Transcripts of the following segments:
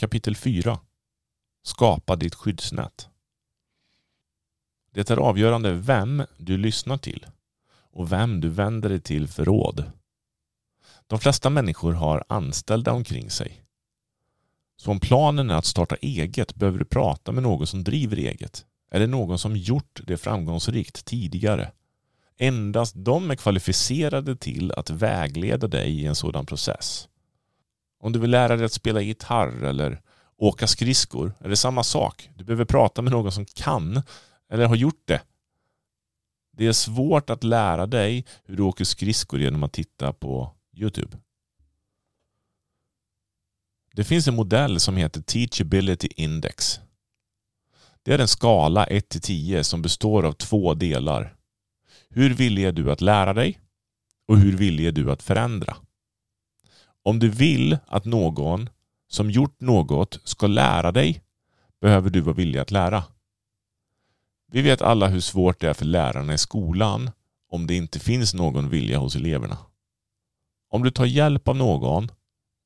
Kapitel 4 Skapa ditt skyddsnät. Det är avgörande vem du lyssnar till och vem du vänder dig till för råd. De flesta människor har anställda omkring sig. Så om planen är att starta eget behöver du prata med någon som driver eget eller någon som gjort det framgångsrikt tidigare. Endast de är kvalificerade till att vägleda dig i en sådan process. Om du vill lära dig att spela gitarr eller åka skridskor är det samma sak. Du behöver prata med någon som kan eller har gjort det. Det är svårt att lära dig hur du åker skridskor genom att titta på Youtube. Det finns en modell som heter Teachability Index. Det är en skala 1-10 som består av två delar. Hur villig är du att lära dig? Och hur villig är du att förändra? Om du vill att någon som gjort något ska lära dig behöver du vara villig att lära. Vi vet alla hur svårt det är för lärarna i skolan om det inte finns någon vilja hos eleverna. Om du tar hjälp av någon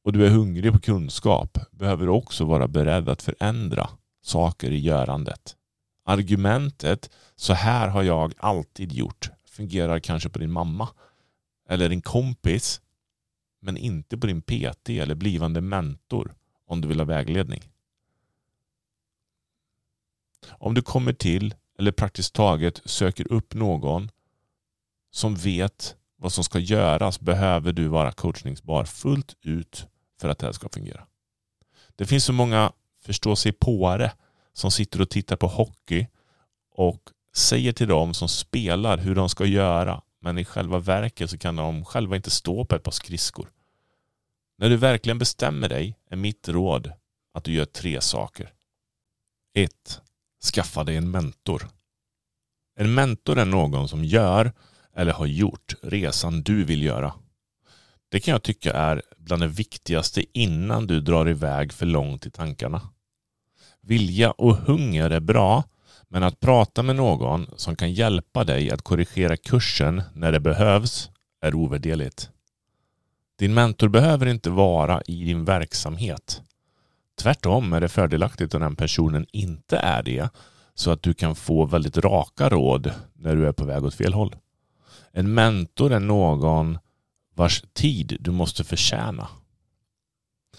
och du är hungrig på kunskap behöver du också vara beredd att förändra saker i görandet. Argumentet så här har jag alltid gjort fungerar kanske på din mamma eller din kompis men inte på din PT eller blivande mentor om du vill ha vägledning. Om du kommer till eller praktiskt taget söker upp någon som vet vad som ska göras behöver du vara coachningsbar fullt ut för att det här ska fungera. Det finns så många förstå sig påare som sitter och tittar på hockey och säger till dem som spelar hur de ska göra men i själva verket så kan de själva inte stå på ett par skridskor. När du verkligen bestämmer dig är mitt råd att du gör tre saker. 1. Skaffa dig en mentor. En mentor är någon som gör eller har gjort resan du vill göra. Det kan jag tycka är bland det viktigaste innan du drar iväg för långt i tankarna. Vilja och hunger är bra, men att prata med någon som kan hjälpa dig att korrigera kursen när det behövs är ovärderligt. Din mentor behöver inte vara i din verksamhet. Tvärtom är det fördelaktigt om den personen inte är det så att du kan få väldigt raka råd när du är på väg åt fel håll. En mentor är någon vars tid du måste förtjäna.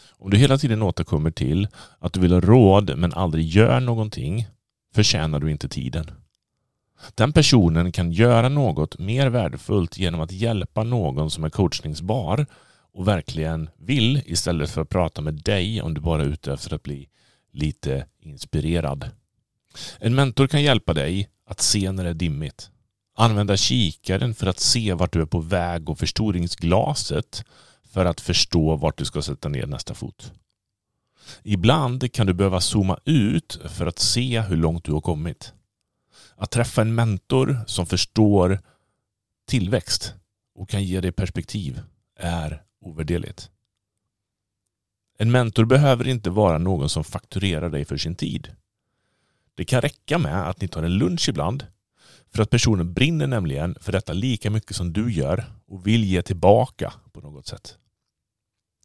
Om du hela tiden återkommer till att du vill ha råd men aldrig gör någonting förtjänar du inte tiden. Den personen kan göra något mer värdefullt genom att hjälpa någon som är coachningsbar och verkligen vill istället för att prata med dig om du bara är ute efter att bli lite inspirerad. En mentor kan hjälpa dig att se när det är dimmigt. Använda kikaren för att se vart du är på väg och förstoringsglaset för att förstå vart du ska sätta ner nästa fot. Ibland kan du behöva zooma ut för att se hur långt du har kommit. Att träffa en mentor som förstår tillväxt och kan ge dig perspektiv är ovärderligt. En mentor behöver inte vara någon som fakturerar dig för sin tid. Det kan räcka med att ni tar en lunch ibland för att personen brinner nämligen för detta lika mycket som du gör och vill ge tillbaka på något sätt.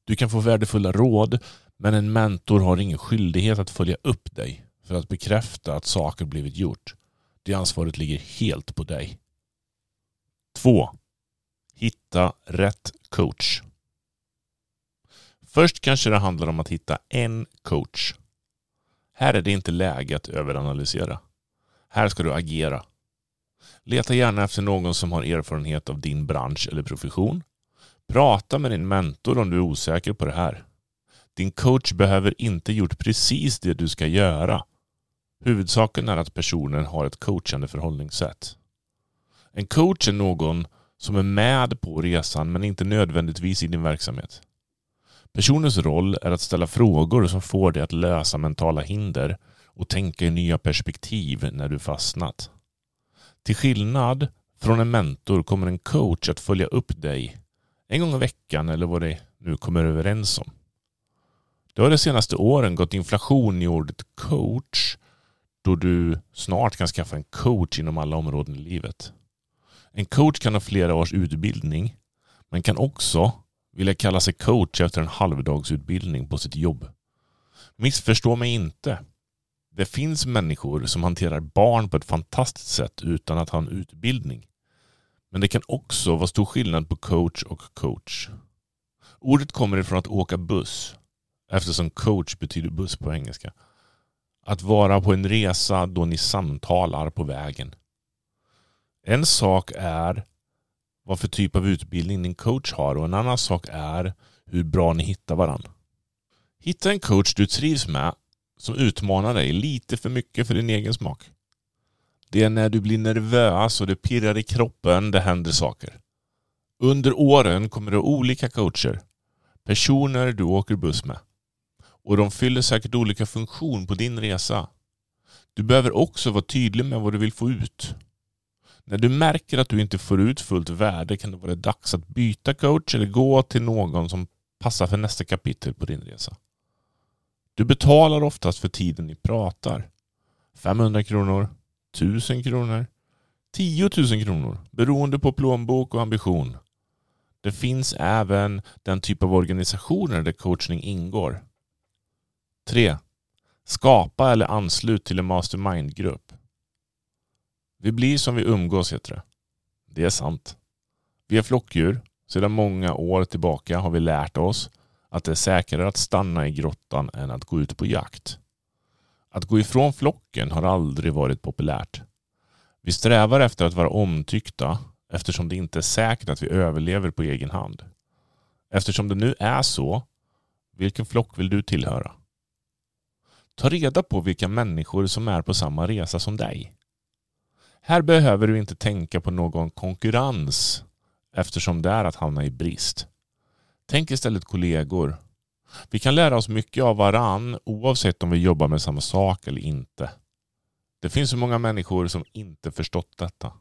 Du kan få värdefulla råd men en mentor har ingen skyldighet att följa upp dig för att bekräfta att saker blivit gjort. Det ansvaret ligger helt på dig. 2. Hitta rätt coach. Först kanske det handlar om att hitta en coach. Här är det inte läge att överanalysera. Här ska du agera. Leta gärna efter någon som har erfarenhet av din bransch eller profession. Prata med din mentor om du är osäker på det här. Din coach behöver inte gjort precis det du ska göra. Huvudsaken är att personen har ett coachande förhållningssätt. En coach är någon som är med på resan men inte nödvändigtvis i din verksamhet. Personens roll är att ställa frågor som får dig att lösa mentala hinder och tänka i nya perspektiv när du fastnat. Till skillnad från en mentor kommer en coach att följa upp dig en gång i veckan eller vad det nu kommer överens om. Det har de senaste åren gått inflation i ordet coach då du snart kan skaffa en coach inom alla områden i livet. En coach kan ha flera års utbildning men kan också vilja kalla sig coach efter en halvdagsutbildning på sitt jobb. Missförstå mig inte. Det finns människor som hanterar barn på ett fantastiskt sätt utan att ha en utbildning. Men det kan också vara stor skillnad på coach och coach. Ordet kommer ifrån att åka buss eftersom coach betyder buss på engelska. Att vara på en resa då ni samtalar på vägen. En sak är vad för typ av utbildning din coach har och en annan sak är hur bra ni hittar varandra. Hitta en coach du trivs med som utmanar dig lite för mycket för din egen smak. Det är när du blir nervös och det pirrar i kroppen det händer saker. Under åren kommer det olika coacher. Personer du åker buss med. Och de fyller säkert olika funktion på din resa. Du behöver också vara tydlig med vad du vill få ut. När du märker att du inte får ut fullt värde kan det vara dags att byta coach eller gå till någon som passar för nästa kapitel på din resa. Du betalar oftast för tiden ni pratar. 500 kronor, 1000 kronor, 10 000 kronor beroende på plånbok och ambition. Det finns även den typ av organisationer där coachning ingår. 3. Skapa eller anslut till en mastermind-grupp. Vi blir som vi umgås heter det. Det är sant. Vi är flockdjur. Sedan många år tillbaka har vi lärt oss att det är säkrare att stanna i grottan än att gå ut på jakt. Att gå ifrån flocken har aldrig varit populärt. Vi strävar efter att vara omtyckta eftersom det inte är säkert att vi överlever på egen hand. Eftersom det nu är så, vilken flock vill du tillhöra? Ta reda på vilka människor som är på samma resa som dig. Här behöver du inte tänka på någon konkurrens eftersom det är att hamna i brist. Tänk istället kollegor. Vi kan lära oss mycket av varann oavsett om vi jobbar med samma sak eller inte. Det finns så många människor som inte förstått detta.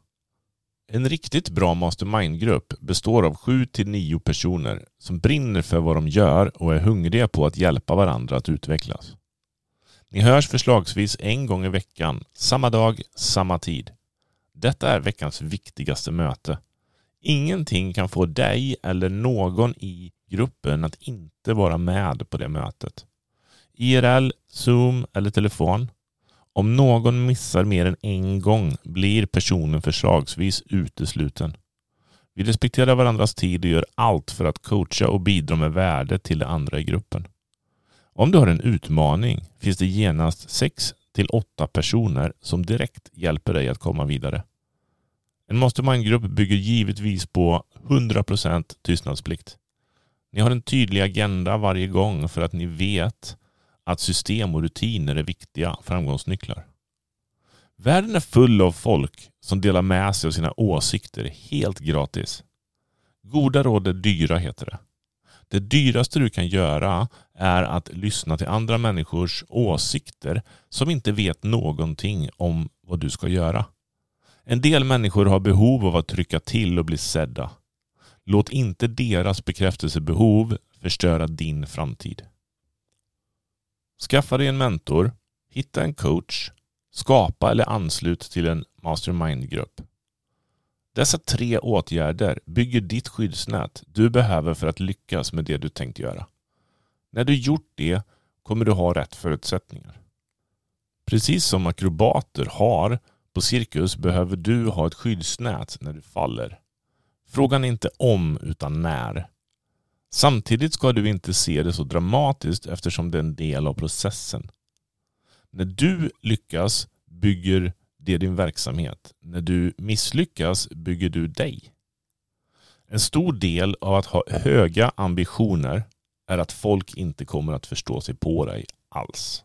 En riktigt bra mastermind-grupp består av 7-9 personer som brinner för vad de gör och är hungriga på att hjälpa varandra att utvecklas. Ni hörs förslagsvis en gång i veckan, samma dag, samma tid. Detta är veckans viktigaste möte. Ingenting kan få dig eller någon i gruppen att inte vara med på det mötet. IRL, Zoom eller telefon. Om någon missar mer än en gång blir personen förslagsvis utesluten. Vi respekterar varandras tid och gör allt för att coacha och bidra med värde till de andra i gruppen. Om du har en utmaning finns det genast 6 till 8 personer som direkt hjälper dig att komma vidare. En mastermindgrupp bygger givetvis på 100% tystnadsplikt. Ni har en tydlig agenda varje gång för att ni vet att system och rutiner är viktiga framgångsnycklar. Världen är full av folk som delar med sig av sina åsikter helt gratis. Goda råd är dyra heter det. Det dyraste du kan göra är att lyssna till andra människors åsikter som inte vet någonting om vad du ska göra. En del människor har behov av att trycka till och bli sedda. Låt inte deras bekräftelsebehov förstöra din framtid. Skaffa dig en mentor, hitta en coach, skapa eller anslut till en mastermind-grupp. Dessa tre åtgärder bygger ditt skyddsnät du behöver för att lyckas med det du tänkt göra. När du gjort det kommer du ha rätt förutsättningar. Precis som akrobater har på cirkus behöver du ha ett skyddsnät när du faller. Frågan är inte om utan när. Samtidigt ska du inte se det så dramatiskt eftersom det är en del av processen. När du lyckas bygger det är din verksamhet. När du misslyckas bygger du dig. En stor del av att ha höga ambitioner är att folk inte kommer att förstå sig på dig alls.